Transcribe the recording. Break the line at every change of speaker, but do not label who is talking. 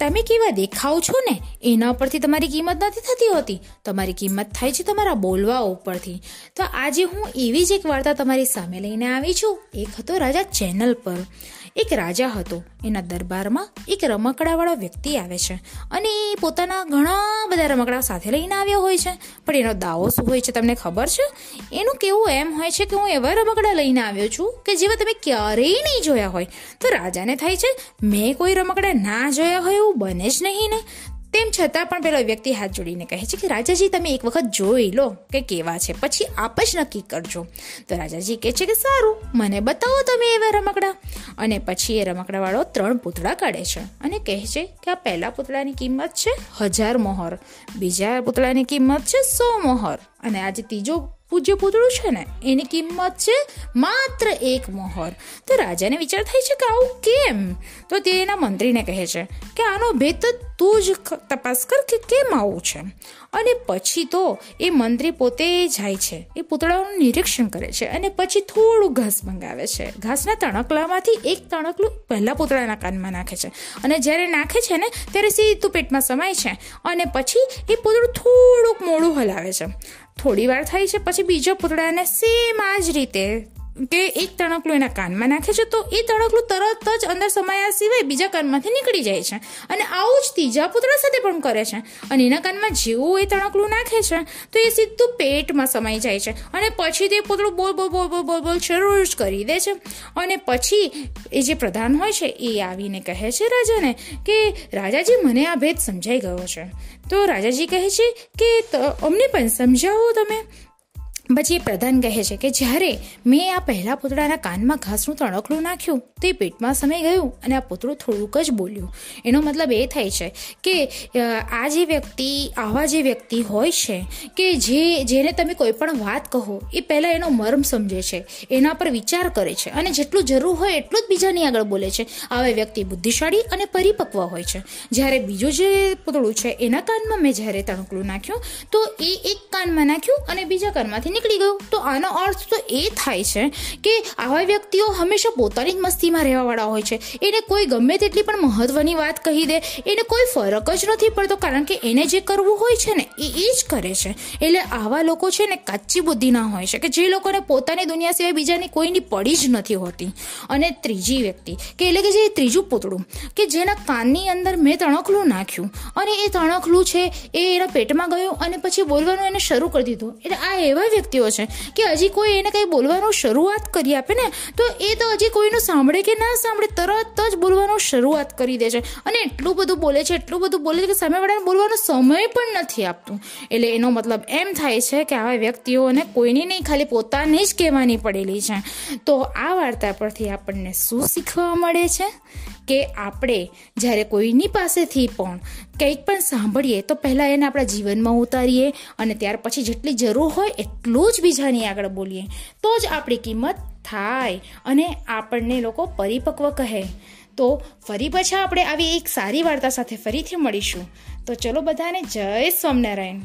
તમે કેવા દેખાવ છો ને? એના પરથી તમારી કિંમત નથી થતી હોતી. તમારી કિંમત થાય છે તમારા બોલવા ઉપરથી. તો આજે હું એવી જ એક વાર્તા તમારી સામે લઈને આવી છું. એક હતો રાજા ચેનલ પર. એક રાજા હતો. એના દરબારમાં એક રમકડાવાળો વ્યક્તિ આવે છે. અને એ પોતાના ઘણા બધા રમકડા સાથે લઈને આવ્યો હોય છે. પણ એનો દાવો શું હોય છે તમને ખબર છે? એનું કેવું એમ હોય છે કે હું એવા રમકડા લઈને આવ્યો છું કે જેવા તમે ક્યારેય નહીં જોયા હોય. તો રાજાને થાય છે, મેં કોઈ રમકડા ના જોયા હોય એવું બને જ નહીં ને. તેમ છતાં પણ પેલો વ્યક્તિ હાથ જોડીને કહે છે કે, રાજાજી, તમે એક વખત જોઈ લો કે કેવા છે. પછી આપ જ નક્કી કરજો. તો રાજાજી કહે છે કે, સારું. મને બતાવો તમે એવા રમકડા. અને પછી એ રમકડાવાળો ત્રણ પૂતળા કાઢે છે અને કહે છે કે, આ પહેલા પૂતળાની કિંમત છે હજાર મોહર. બીજા પૂતળાની કિંમત છે સો મોહર. અને આજે ત્રીજો પૂજ્ય પૂતળું છે ને, એની કિંમત છે માત્ર એક મોહર. તો રાજાને વિચાર થાય છે કે આવું કેમ? તો તે એના મંત્રીને કહે છે કે આનો ભેદ તું જ તપાસ કર કે કેમ આવું છે. અને પછી તો એ મંત્રી પોતે જાય છે. એ પૂતળાઓનું નિરીક્ષણ કરે છે. અને પછી થોડું ઘાસ મંગાવે છે. ઘાસના તણકલામાંથી એક તણકલું પહેલાં પૂતળાના કાનમાં નાખે છે. અને જ્યારે નાખે છે ને, ત્યારે સીધું પેટમાં સમાય છે. અને પછી એ પૂતળું થોડુંક મોડું હલાવે છે. થોડી વાર થાય છે, પછી બીજો પૂતળાને સેમ આ જ રીતે કે એક તણકલું એના કાનમાં નાખે છે, તો એ તણકલું તરત જ અંદર સમાયા સિવાય બીજા કાનમાંથી નીકળી જાય છે. અને આવું જ ત્રીજા પુત્ર સાથે પણ કરે છે. અને એના કાનમાં જેવું એ તણકલું નાખે છે, તો એ સીધું પેટમાં સમાઈ જાય છે. અને પછી તે પુતળું બોલ બોલ બોલ બોલ બોલ બોલ શરૂ જ કરી દે છે. અને પછી એ જે પ્રધાન હોય છે, એ આવીને કહે છે રાજાને કે, રાજાજી, મને આ ભેદ સમજાઈ ગયો છે. તો રાજાજી કહે છે કે અમને પણ સમજાવો તમે. પછી એ પ્રધાન કહે છે કે જ્યારે મેં આ પહેલા પૂતળાના કાનમાં ઘાસનું તણકલું નાખ્યું, તો એ પેટમાં સમય ગયું અને આ પૂતળું થોડુંક જ બોલ્યું. એનો મતલબ એ થાય છે કે આ જે વ્યક્તિ, આવા જે વ્યક્તિ હોય છે કે જે, જેને તમે કોઈ પણ વાત કહો, એ પહેલાં એનો મર્મ સમજે છે, એના પર વિચાર કરે છે અને જેટલું જરૂર હોય એટલું જ બીજાની આગળ બોલે છે. આવા વ્યક્તિ બુદ્ધિશાળી અને પરિપક્વ હોય છે. જ્યારે બીજું જે પૂતળું છે, એના કાનમાં મેં જ્યારે તણકલું નાખ્યું, તો એ એક કાનમાં નાખ્યું અને બીજા કાનમાંથી નીકળી ગયું. તો આનો અર્થ તો એ થાય છે કે આવા વ્યક્તિઓ હંમેશા પોતાની જ મસ્તીમાં રહેવાવાળા હોય છે. એને કોઈ ગમે તેટલી પણ મહત્વની વાત કહી દે. એને કોઈ ફરક જ નથી પડતો કારણ કે એને જે કરવું હોય છે ને, એ એ જ કરે છે. એટલે આવા લોકો છે ને કાચી બુદ્ધિના હોય છે કે જે લોકોને પોતાની દુનિયા સિવાય બીજાની કોઈની પડી જ નથી હોતી. અને ત્રીજી વ્યક્તિ કે એટલે કે જે ત્રીજું પૂતળું કે જેના કાનની અંદર મેં તણખલું નાખ્યું. અને એ તણખલું છે એ એના પેટમાં ગયું અને પછી બોલવાનું એને શરૂ કરી દીધું. એટલે આ એવા વ્યક્તિ વ્યક્તિઓ છે કે હજી કોઈ એને કંઈ બોલવાનું શરૂઆત કરી આપે ને, તો એ તો હજી કોઈનું સાંભળે કે ના સાંભળે, તરત જ બોલવાનું શરૂઆત કરી દે છે. અને એટલું બધું બોલે છે, એટલું બધું બોલે છે કે સામેવાળાને બોલવાનો સમય પણ નથી આપતું. એટલે એનો મતલબ એમ થાય છે કે આવા વ્યક્તિઓને કોઈની નહીં, ખાલી પોતાને જ કહેવાની પડેલી છે. તો આ વાર્તા પરથી આપણને શું શીખવા મળે છે? કે આપણે જ્યારે કોઈની પાસેથી પણ કંઈક પણ સાંભળીએ, તો પહેલાં એને આપણા જીવનમાં ઉતારીએ અને ત્યાર પછી જેટલી જરૂર હોય એટલું જ બીજાની આગળ બોલીએ. તો જ આપણી કિંમત થાય અને આપણને લોકો પરિપક્વ કહે. તો ફરી પાછા આપણે આવી એક સારી વાર્તા સાથે ફરીથી મળીશું. તો ચલો બધાને જય સ્વામિનારાયણ.